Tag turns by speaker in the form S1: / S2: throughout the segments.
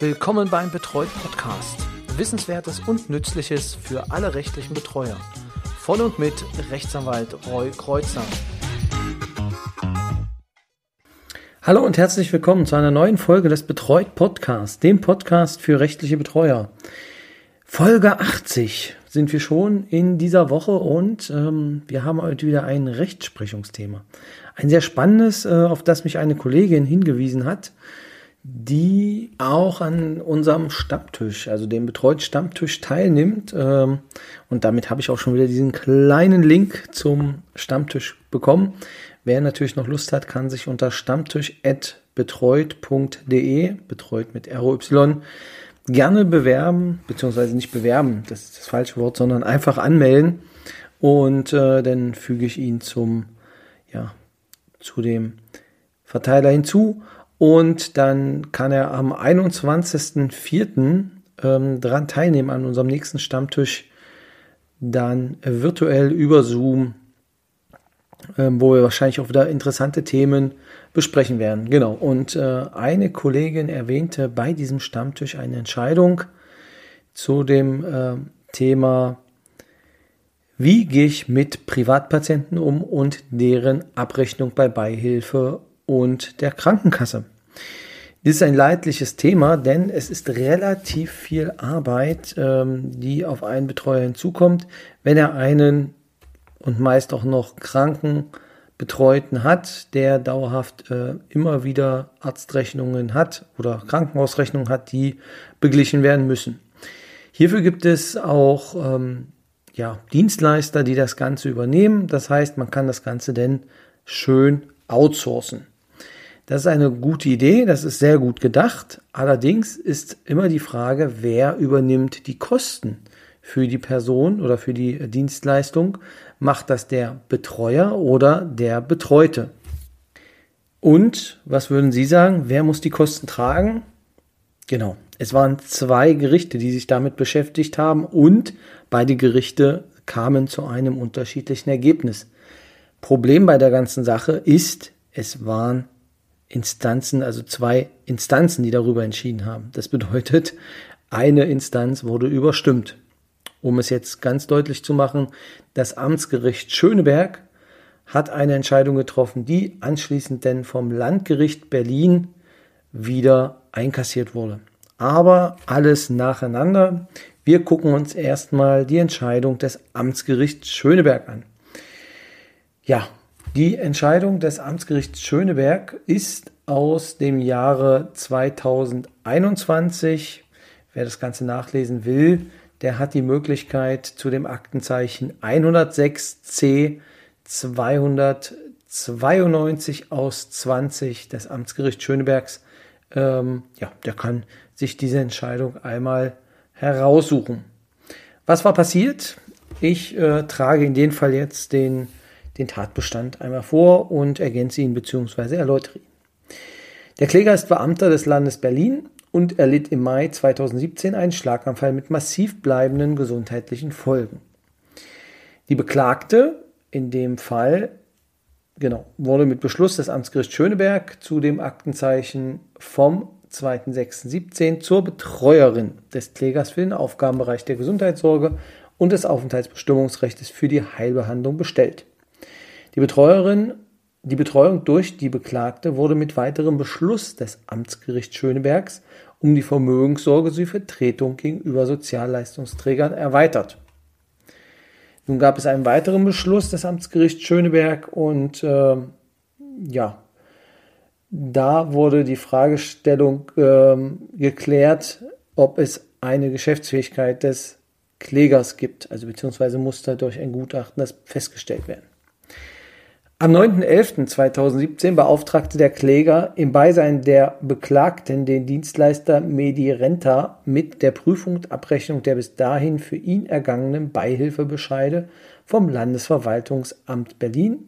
S1: Willkommen beim Betreut Podcast. Wissenswertes und Nützliches für alle rechtlichen Betreuer. Von und mit Rechtsanwalt Roy Kreuzer. Hallo und herzlich willkommen zu einer neuen Folge des Betreut Podcasts, dem Podcast für rechtliche Betreuer. Folge 80 sind wir schon in dieser Woche und ähm, wir haben heute wieder ein Rechtsprechungsthema. Ein sehr spannendes, äh, auf das mich eine Kollegin hingewiesen hat die auch an unserem Stammtisch, also dem betreuten Stammtisch teilnimmt. Ähm, und damit habe ich auch schon wieder diesen kleinen Link zum Stammtisch bekommen. Wer natürlich noch Lust hat, kann sich unter stammtisch.betreut.de, betreut mit ROY, gerne bewerben, beziehungsweise nicht bewerben, das ist das falsche Wort, sondern einfach anmelden. Und äh, dann füge ich ihn zum, ja, zu dem Verteiler hinzu und dann kann er am 21.04. Ähm, daran teilnehmen an unserem nächsten Stammtisch, dann virtuell über Zoom, ähm, wo wir wahrscheinlich auch wieder interessante Themen besprechen werden. Genau. Und äh, eine Kollegin erwähnte bei diesem Stammtisch eine Entscheidung zu dem äh, Thema, wie gehe ich mit Privatpatienten um und deren Abrechnung bei Beihilfe und der Krankenkasse. Dies ist ein leidliches Thema, denn es ist relativ viel Arbeit, ähm, die auf einen Betreuer hinzukommt, wenn er einen und meist auch noch kranken Betreuten hat, der dauerhaft äh, immer wieder Arztrechnungen hat oder Krankenhausrechnungen hat, die beglichen werden müssen. Hierfür gibt es auch ähm, ja, Dienstleister, die das Ganze übernehmen. Das heißt, man kann das Ganze denn schön outsourcen. Das ist eine gute Idee, das ist sehr gut gedacht. Allerdings ist immer die Frage, wer übernimmt die Kosten für die Person oder für die Dienstleistung? Macht das der Betreuer oder der Betreute? Und was würden Sie sagen? Wer muss die Kosten tragen? Genau. Es waren zwei Gerichte, die sich damit beschäftigt haben und beide Gerichte kamen zu einem unterschiedlichen Ergebnis. Problem bei der ganzen Sache ist, es waren Instanzen, also zwei Instanzen, die darüber entschieden haben. Das bedeutet, eine Instanz wurde überstimmt. Um es jetzt ganz deutlich zu machen, das Amtsgericht Schöneberg hat eine Entscheidung getroffen, die anschließend denn vom Landgericht Berlin wieder einkassiert wurde. Aber alles nacheinander. Wir gucken uns erstmal die Entscheidung des Amtsgerichts Schöneberg an. Ja, die Entscheidung des Amtsgerichts Schöneberg ist aus dem Jahre 2021. Wer das Ganze nachlesen will, der hat die Möglichkeit zu dem Aktenzeichen 106c 292 aus 20 des Amtsgerichts Schönebergs. Ähm, ja, der kann sich diese Entscheidung einmal heraussuchen. Was war passiert? Ich äh, trage in dem Fall jetzt den den Tatbestand einmal vor und ergänze ihn bzw. erläutere ihn. Der Kläger ist Beamter des Landes Berlin und erlitt im Mai 2017 einen Schlaganfall mit massiv bleibenden gesundheitlichen Folgen. Die Beklagte in dem Fall genau, wurde mit Beschluss des Amtsgerichts Schöneberg zu dem Aktenzeichen vom 2.6.17 zur Betreuerin des Klägers für den Aufgabenbereich der Gesundheitssorge und des Aufenthaltsbestimmungsrechts für die Heilbehandlung bestellt. Die Betreuerin, die Betreuung durch die Beklagte wurde mit weiterem Beschluss des Amtsgerichts Schönebergs um die Vermögenssorge sowie Vertretung gegenüber Sozialleistungsträgern erweitert. Nun gab es einen weiteren Beschluss des Amtsgerichts Schöneberg und äh, ja, da wurde die Fragestellung äh, geklärt, ob es eine Geschäftsfähigkeit des Klägers gibt, also beziehungsweise musste durch ein Gutachten das festgestellt werden. Am 9.11.2017 beauftragte der Kläger im Beisein der Beklagten den Dienstleister Medirenta mit der Prüfung und Abrechnung der bis dahin für ihn ergangenen Beihilfebescheide vom Landesverwaltungsamt Berlin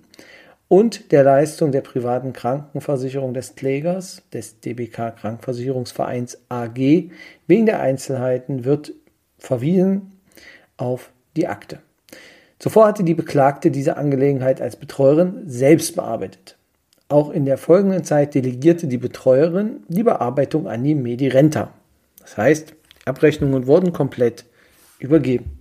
S1: und der Leistung der privaten Krankenversicherung des Klägers, des DBK Krankenversicherungsvereins AG, wegen der Einzelheiten wird verwiesen auf die Akte. Zuvor hatte die Beklagte diese Angelegenheit als Betreuerin selbst bearbeitet. Auch in der folgenden Zeit delegierte die Betreuerin die Bearbeitung an die Medirenta. Das heißt, Abrechnungen wurden komplett übergeben.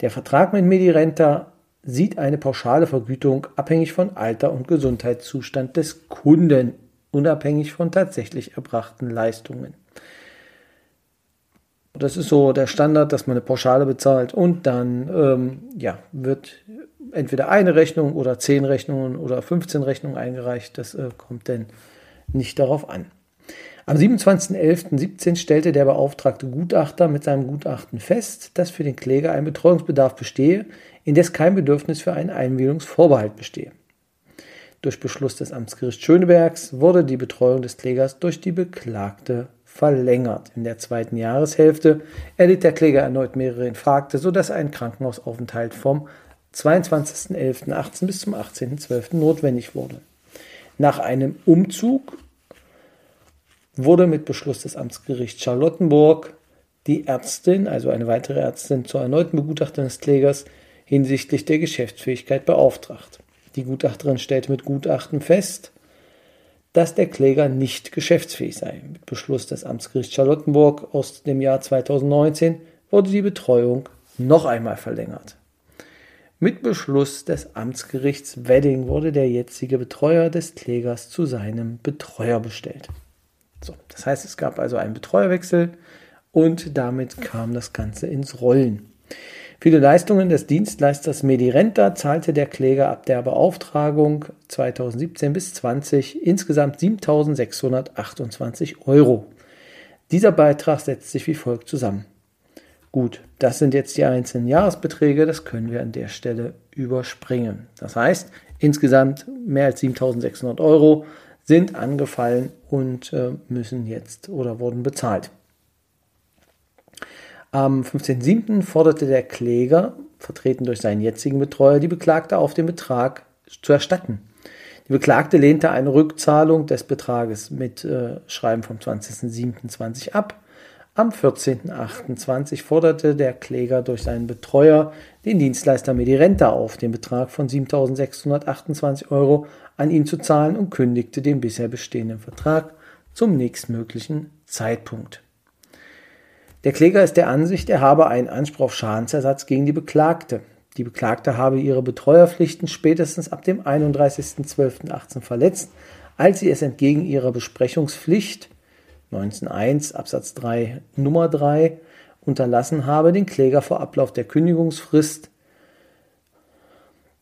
S1: Der Vertrag mit Medirenta sieht eine pauschale Vergütung abhängig von Alter und Gesundheitszustand des Kunden, unabhängig von tatsächlich erbrachten Leistungen. Das ist so der Standard, dass man eine Pauschale bezahlt und dann ähm, ja, wird entweder eine Rechnung oder zehn Rechnungen oder 15 Rechnungen eingereicht. Das äh, kommt denn nicht darauf an. Am 27.11.17 stellte der beauftragte Gutachter mit seinem Gutachten fest, dass für den Kläger ein Betreuungsbedarf bestehe, indes kein Bedürfnis für einen Einwilligungsvorbehalt bestehe. Durch Beschluss des Amtsgerichts Schönebergs wurde die Betreuung des Klägers durch die Beklagte verlängert. In der zweiten Jahreshälfte erlitt der Kläger erneut mehrere Infarkte, sodass ein Krankenhausaufenthalt vom 22.11.18 bis zum 18.12. notwendig wurde. Nach einem Umzug wurde mit Beschluss des Amtsgerichts Charlottenburg die Ärztin, also eine weitere Ärztin, zur erneuten Begutachtung des Klägers hinsichtlich der Geschäftsfähigkeit beauftragt. Die Gutachterin stellte mit Gutachten fest, dass der Kläger nicht geschäftsfähig sei. Mit Beschluss des Amtsgerichts Charlottenburg aus dem Jahr 2019 wurde die Betreuung noch einmal verlängert. Mit Beschluss des Amtsgerichts Wedding wurde der jetzige Betreuer des Klägers zu seinem Betreuer bestellt. So, das heißt, es gab also einen Betreuerwechsel und damit kam das Ganze ins Rollen. Viele Leistungen des Dienstleisters Medirenta zahlte der Kläger ab der Beauftragung 2017 bis 20 insgesamt 7.628 Euro. Dieser Beitrag setzt sich wie folgt zusammen. Gut, das sind jetzt die einzelnen Jahresbeträge, das können wir an der Stelle überspringen. Das heißt, insgesamt mehr als 7.600 Euro sind angefallen und äh, müssen jetzt oder wurden bezahlt. Am 15.07. forderte der Kläger, vertreten durch seinen jetzigen Betreuer, die Beklagte auf, den Betrag zu erstatten. Die Beklagte lehnte eine Rückzahlung des Betrages mit äh, Schreiben vom 20.07.20 ab. Am 14.08.20 forderte der Kläger durch seinen Betreuer den Dienstleister Medirenta auf, den Betrag von 7.628 Euro an ihn zu zahlen und kündigte den bisher bestehenden Vertrag zum nächstmöglichen Zeitpunkt. Der Kläger ist der Ansicht, er habe einen Anspruch auf Schadensersatz gegen die Beklagte. Die Beklagte habe ihre Betreuerpflichten spätestens ab dem 31.12.18 verletzt, als sie es entgegen ihrer Besprechungspflicht 19.1 Absatz 3 Nummer 3 unterlassen habe, den Kläger vor Ablauf der Kündigungsfrist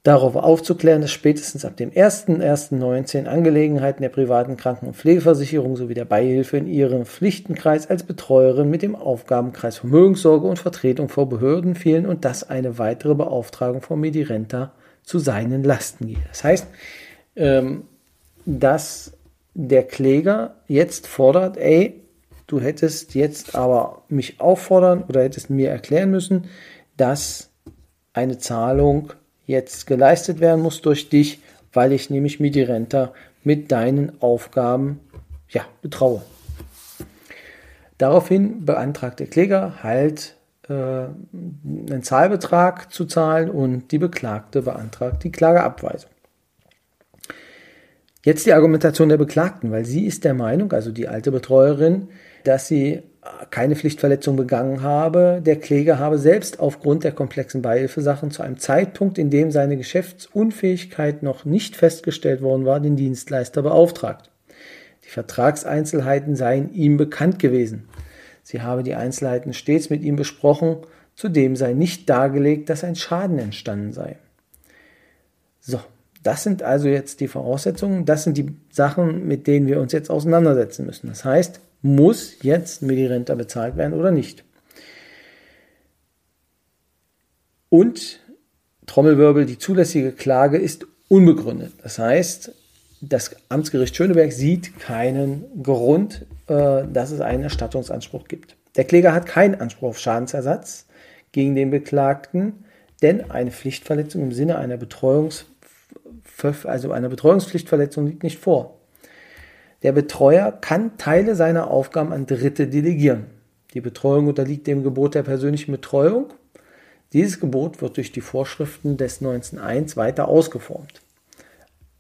S1: darauf aufzuklären, dass spätestens ab dem 01.01.19 Angelegenheiten der privaten Kranken- und Pflegeversicherung sowie der Beihilfe in ihrem Pflichtenkreis als Betreuerin mit dem Aufgabenkreis Vermögenssorge und Vertretung vor Behörden fielen und dass eine weitere Beauftragung von Medirenta zu seinen Lasten gehe. Das heißt, ähm, dass der Kläger jetzt fordert, ey, du hättest jetzt aber mich auffordern oder hättest mir erklären müssen, dass eine Zahlung jetzt geleistet werden muss durch dich, weil ich nämlich mir die Rente mit deinen Aufgaben ja, betraue. Daraufhin beantragt der Kläger halt äh, einen Zahlbetrag zu zahlen und die Beklagte beantragt die Klageabweisung. Jetzt die Argumentation der Beklagten, weil sie ist der Meinung, also die alte Betreuerin, dass sie keine Pflichtverletzung begangen habe. Der Kläger habe selbst aufgrund der komplexen Beihilfesachen zu einem Zeitpunkt, in dem seine Geschäftsunfähigkeit noch nicht festgestellt worden war, den Dienstleister beauftragt. Die Vertragseinzelheiten seien ihm bekannt gewesen. Sie habe die Einzelheiten stets mit ihm besprochen, zudem sei nicht dargelegt, dass ein Schaden entstanden sei. So, das sind also jetzt die Voraussetzungen, das sind die Sachen, mit denen wir uns jetzt auseinandersetzen müssen. Das heißt, muss jetzt Medi-Renta bezahlt werden oder nicht? Und Trommelwirbel, die zulässige Klage ist unbegründet. Das heißt, das Amtsgericht Schöneberg sieht keinen Grund, äh, dass es einen Erstattungsanspruch gibt. Der Kläger hat keinen Anspruch auf Schadensersatz gegen den Beklagten, denn eine Pflichtverletzung im Sinne einer Betreuungs also einer Betreuungspflichtverletzung liegt nicht vor. Der Betreuer kann Teile seiner Aufgaben an Dritte delegieren. Die Betreuung unterliegt dem Gebot der persönlichen Betreuung. Dieses Gebot wird durch die Vorschriften des 19.1 weiter ausgeformt.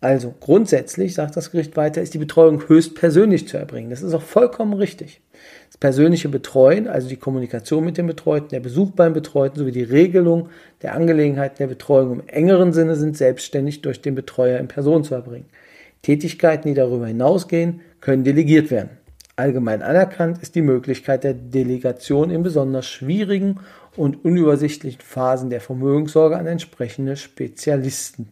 S1: Also grundsätzlich, sagt das Gericht weiter, ist die Betreuung höchst persönlich zu erbringen. Das ist auch vollkommen richtig. Das persönliche Betreuen, also die Kommunikation mit dem Betreuten, der Besuch beim Betreuten sowie die Regelung der Angelegenheiten der Betreuung im engeren Sinne sind selbstständig durch den Betreuer in Person zu erbringen. Tätigkeiten, die darüber hinausgehen, können delegiert werden. Allgemein anerkannt ist die Möglichkeit der Delegation in besonders schwierigen und unübersichtlichen Phasen der Vermögenssorge an entsprechende Spezialisten.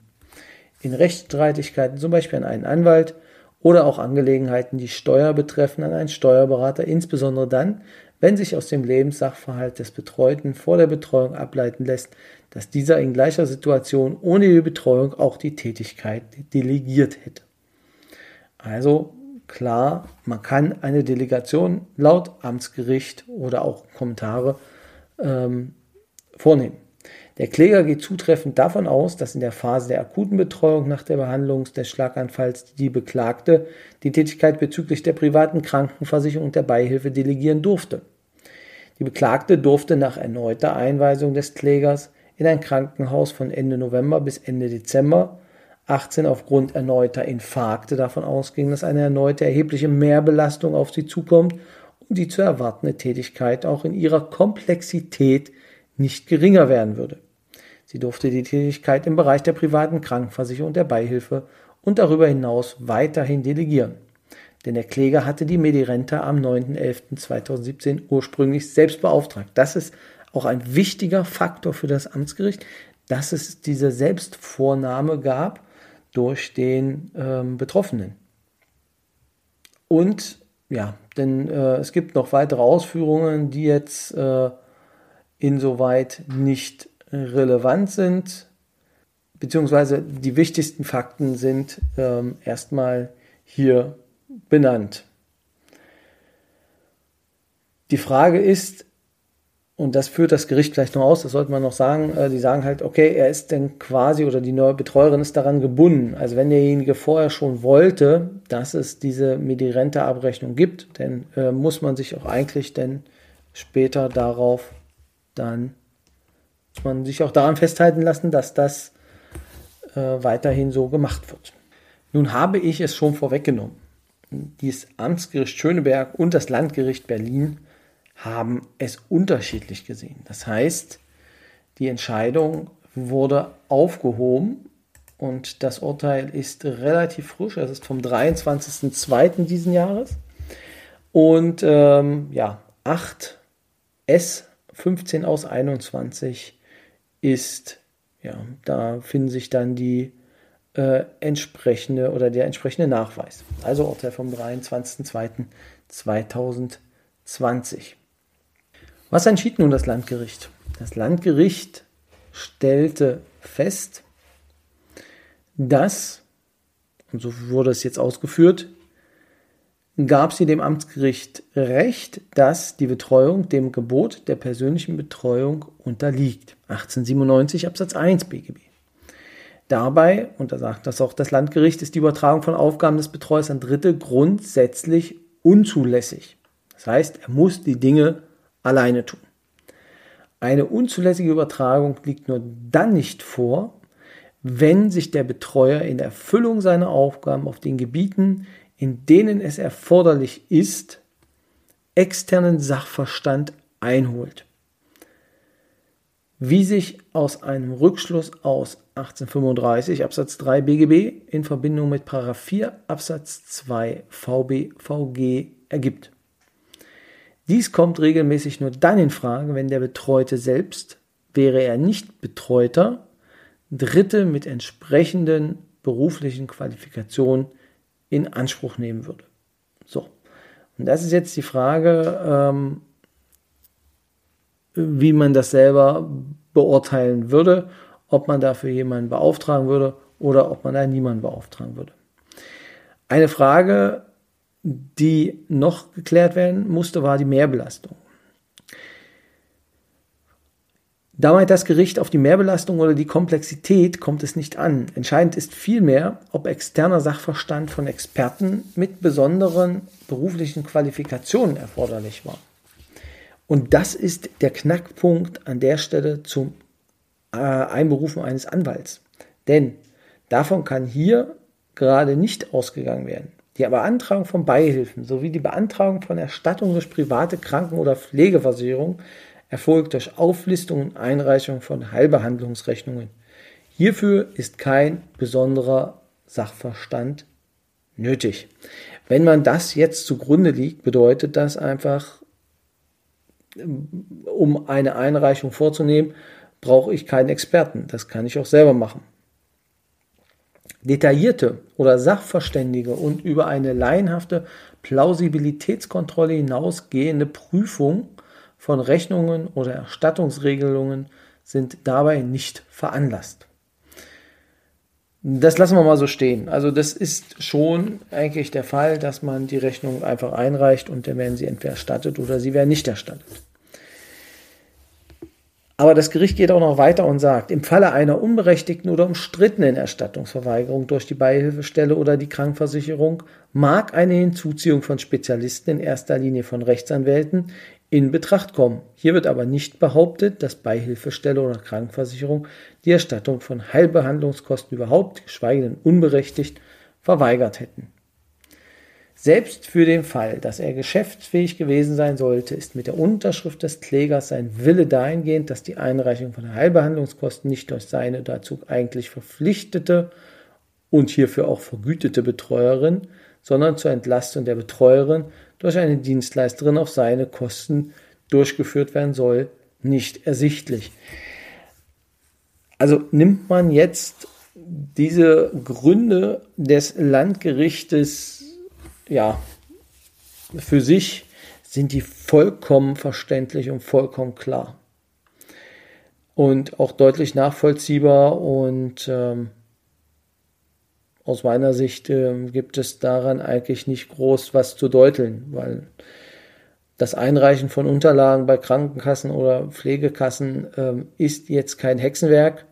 S1: In Rechtsstreitigkeiten zum Beispiel an einen Anwalt oder auch Angelegenheiten, die Steuer betreffen, an einen Steuerberater, insbesondere dann, wenn sich aus dem Lebenssachverhalt des Betreuten vor der Betreuung ableiten lässt, dass dieser in gleicher Situation ohne die Betreuung auch die Tätigkeit delegiert hätte. Also klar, man kann eine Delegation laut Amtsgericht oder auch Kommentare ähm, vornehmen. Der Kläger geht zutreffend davon aus, dass in der Phase der akuten Betreuung nach der Behandlung des Schlaganfalls die Beklagte die Tätigkeit bezüglich der privaten Krankenversicherung und der Beihilfe delegieren durfte. Die Beklagte durfte nach erneuter Einweisung des Klägers in ein Krankenhaus von Ende November bis Ende Dezember 18 aufgrund erneuter Infarkte davon ausging, dass eine erneute erhebliche Mehrbelastung auf sie zukommt und die zu erwartende Tätigkeit auch in ihrer Komplexität nicht geringer werden würde. Sie durfte die Tätigkeit im Bereich der privaten Krankenversicherung und der Beihilfe und darüber hinaus weiterhin delegieren. Denn der Kläger hatte die Medirenta am 9.11.2017 ursprünglich selbst beauftragt. Das ist auch ein wichtiger Faktor für das Amtsgericht, dass es diese Selbstvornahme gab durch den ähm, Betroffenen. Und ja, denn äh, es gibt noch weitere Ausführungen, die jetzt äh, insoweit nicht relevant sind, beziehungsweise die wichtigsten Fakten sind ähm, erstmal hier benannt. Die Frage ist, und das führt das Gericht vielleicht noch aus, das sollte man noch sagen, äh, die sagen halt, okay, er ist denn quasi oder die neue Betreuerin ist daran gebunden. Also wenn derjenige vorher schon wollte, dass es diese Midi-Rente-Abrechnung gibt, dann äh, muss man sich auch eigentlich dann später darauf dann, muss man sich auch daran festhalten lassen, dass das äh, weiterhin so gemacht wird. Nun habe ich es schon vorweggenommen. Dieses Amtsgericht Schöneberg und das Landgericht Berlin haben es unterschiedlich gesehen. Das heißt, die Entscheidung wurde aufgehoben und das Urteil ist relativ frisch. Es ist vom 23.02. diesen Jahres. Und ähm, ja, 8 S 15 aus 21 ist, ja, da finden sich dann die äh, entsprechende oder der entsprechende Nachweis. Also Urteil vom 23.02.2020. Was entschied nun das Landgericht? Das Landgericht stellte fest, dass, und so wurde es jetzt ausgeführt, gab sie dem Amtsgericht Recht, dass die Betreuung dem Gebot der persönlichen Betreuung unterliegt. 1897 Absatz 1 BGB. Dabei, und da sagt das auch das Landgericht, ist die Übertragung von Aufgaben des Betreuers an Dritte grundsätzlich unzulässig. Das heißt, er muss die Dinge alleine tun. Eine unzulässige Übertragung liegt nur dann nicht vor, wenn sich der Betreuer in Erfüllung seiner Aufgaben auf den Gebieten, in denen es erforderlich ist, externen Sachverstand einholt. Wie sich aus einem Rückschluss aus 1835 Absatz 3 BGB in Verbindung mit 4 Absatz 2 VBVG ergibt. Dies kommt regelmäßig nur dann in Frage, wenn der Betreute selbst, wäre er nicht Betreuter, Dritte mit entsprechenden beruflichen Qualifikationen in Anspruch nehmen würde. So, und das ist jetzt die Frage, ähm, wie man das selber beurteilen würde, ob man dafür jemanden beauftragen würde oder ob man da niemanden beauftragen würde. Eine Frage, die noch geklärt werden musste, war die Mehrbelastung. Da meint das Gericht auf die Mehrbelastung oder die Komplexität kommt es nicht an. Entscheidend ist vielmehr, ob externer Sachverstand von Experten mit besonderen beruflichen Qualifikationen erforderlich war. Und das ist der Knackpunkt an der Stelle zum äh, Einberufen eines Anwalts. Denn davon kann hier gerade nicht ausgegangen werden. Die Beantragung von Beihilfen sowie die Beantragung von Erstattung durch private Kranken- oder Pflegeversicherung erfolgt durch Auflistung und Einreichung von Heilbehandlungsrechnungen. Hierfür ist kein besonderer Sachverstand nötig. Wenn man das jetzt zugrunde liegt, bedeutet das einfach, um eine Einreichung vorzunehmen, brauche ich keinen Experten. Das kann ich auch selber machen. Detaillierte oder sachverständige und über eine laienhafte Plausibilitätskontrolle hinausgehende Prüfung von Rechnungen oder Erstattungsregelungen sind dabei nicht veranlasst. Das lassen wir mal so stehen. Also das ist schon eigentlich der Fall, dass man die Rechnung einfach einreicht und dann werden sie entweder erstattet oder sie werden nicht erstattet. Aber das Gericht geht auch noch weiter und sagt, im Falle einer unberechtigten oder umstrittenen Erstattungsverweigerung durch die Beihilfestelle oder die Krankenversicherung mag eine Hinzuziehung von Spezialisten, in erster Linie von Rechtsanwälten, in Betracht kommen. Hier wird aber nicht behauptet, dass Beihilfestelle oder Krankenversicherung die Erstattung von Heilbehandlungskosten überhaupt, geschweige denn unberechtigt, verweigert hätten. Selbst für den Fall, dass er geschäftsfähig gewesen sein sollte, ist mit der Unterschrift des Klägers sein Wille dahingehend, dass die Einreichung von Heilbehandlungskosten nicht durch seine dazu eigentlich verpflichtete und hierfür auch vergütete Betreuerin, sondern zur Entlastung der Betreuerin durch eine Dienstleisterin auf seine Kosten durchgeführt werden soll, nicht ersichtlich. Also nimmt man jetzt diese Gründe des Landgerichtes ja, für sich sind die vollkommen verständlich und vollkommen klar. Und auch deutlich nachvollziehbar und ähm, aus meiner Sicht äh, gibt es daran eigentlich nicht groß was zu deuteln, weil das Einreichen von Unterlagen bei Krankenkassen oder Pflegekassen ähm, ist jetzt kein Hexenwerk,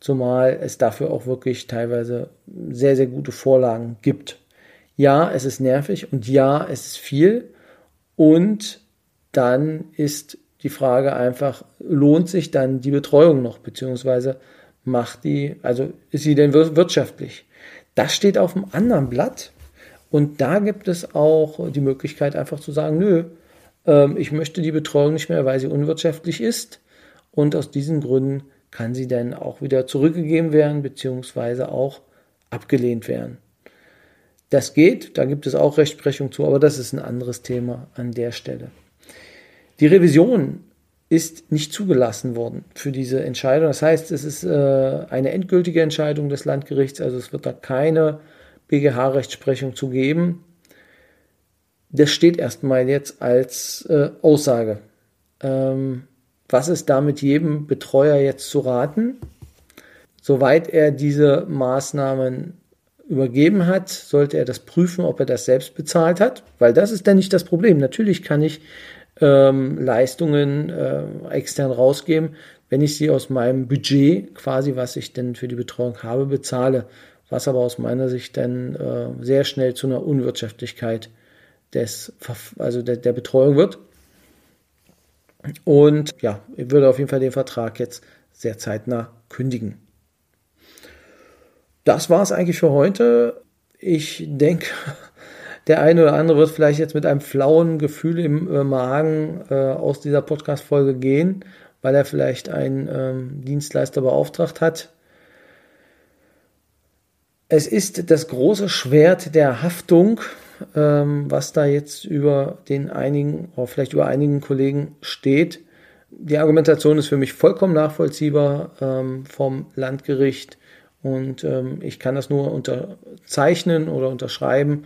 S1: zumal es dafür auch wirklich teilweise sehr, sehr gute Vorlagen gibt ja, es ist nervig und ja, es ist viel. Und dann ist die Frage einfach, lohnt sich dann die Betreuung noch, beziehungsweise macht die, also ist sie denn wirtschaftlich? Das steht auf dem anderen Blatt und da gibt es auch die Möglichkeit einfach zu sagen, nö, ähm, ich möchte die Betreuung nicht mehr, weil sie unwirtschaftlich ist und aus diesen Gründen kann sie dann auch wieder zurückgegeben werden, beziehungsweise auch abgelehnt werden. Das geht, da gibt es auch Rechtsprechung zu, aber das ist ein anderes Thema an der Stelle. Die Revision ist nicht zugelassen worden für diese Entscheidung. Das heißt, es ist äh, eine endgültige Entscheidung des Landgerichts, also es wird da keine BGH-Rechtsprechung zu geben. Das steht erstmal jetzt als äh, Aussage. Ähm, was ist damit jedem Betreuer jetzt zu raten? Soweit er diese Maßnahmen übergeben hat, sollte er das prüfen, ob er das selbst bezahlt hat, weil das ist dann nicht das Problem. Natürlich kann ich ähm, Leistungen äh, extern rausgeben, wenn ich sie aus meinem Budget, quasi was ich denn für die Betreuung habe, bezahle, was aber aus meiner Sicht dann äh, sehr schnell zu einer Unwirtschaftlichkeit des, also der, der Betreuung wird. Und ja, ich würde auf jeden Fall den Vertrag jetzt sehr zeitnah kündigen das war es eigentlich für heute. Ich denke, der eine oder andere wird vielleicht jetzt mit einem flauen Gefühl im äh, Magen äh, aus dieser Podcast-Folge gehen, weil er vielleicht einen ähm, Dienstleister beauftragt hat. Es ist das große Schwert der Haftung, ähm, was da jetzt über den einigen, oder vielleicht über einigen Kollegen steht. Die Argumentation ist für mich vollkommen nachvollziehbar ähm, vom Landgericht und ähm, ich kann das nur unterzeichnen oder unterschreiben.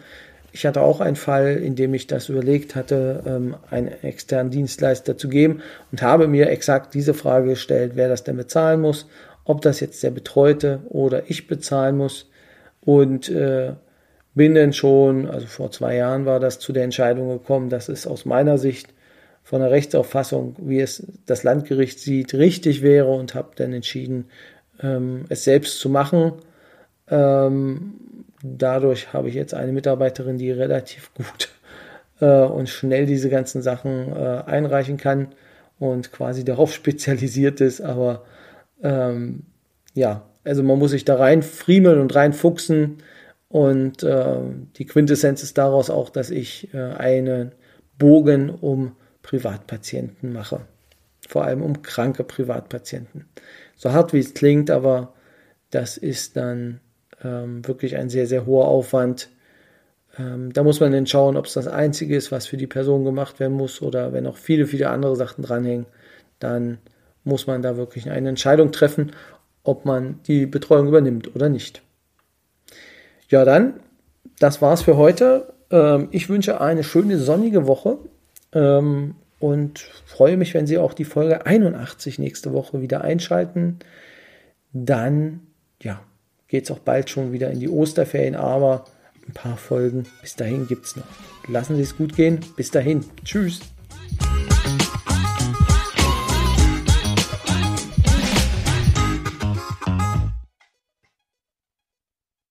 S1: Ich hatte auch einen Fall, in dem ich das überlegt hatte, ähm, einen externen Dienstleister zu geben und habe mir exakt diese Frage gestellt, wer das denn bezahlen muss, ob das jetzt der Betreute oder ich bezahlen muss. Und äh, bin dann schon, also vor zwei Jahren war das zu der Entscheidung gekommen, dass es aus meiner Sicht von der Rechtsauffassung, wie es das Landgericht sieht, richtig wäre und habe dann entschieden, ähm, es selbst zu machen. Ähm, dadurch habe ich jetzt eine Mitarbeiterin, die relativ gut äh, und schnell diese ganzen Sachen äh, einreichen kann und quasi darauf spezialisiert ist. Aber ähm, ja, also man muss sich da rein friemeln und reinfuchsen Und äh, die Quintessenz ist daraus auch, dass ich äh, einen Bogen um Privatpatienten mache. Vor allem um kranke Privatpatienten. So hart wie es klingt, aber das ist dann ähm, wirklich ein sehr, sehr hoher Aufwand. Ähm, da muss man dann schauen, ob es das Einzige ist, was für die Person gemacht werden muss oder wenn auch viele, viele andere Sachen dranhängen, dann muss man da wirklich eine Entscheidung treffen, ob man die Betreuung übernimmt oder nicht. Ja, dann, das war's für heute. Ähm, ich wünsche eine schöne sonnige Woche ähm, und freue mich, wenn Sie auch die Folge 81 nächste Woche wieder einschalten. Dann, ja, geht es auch bald schon wieder in die Osterferien, aber ein paar Folgen bis dahin gibt es noch. Lassen Sie es gut gehen. Bis dahin. Tschüss.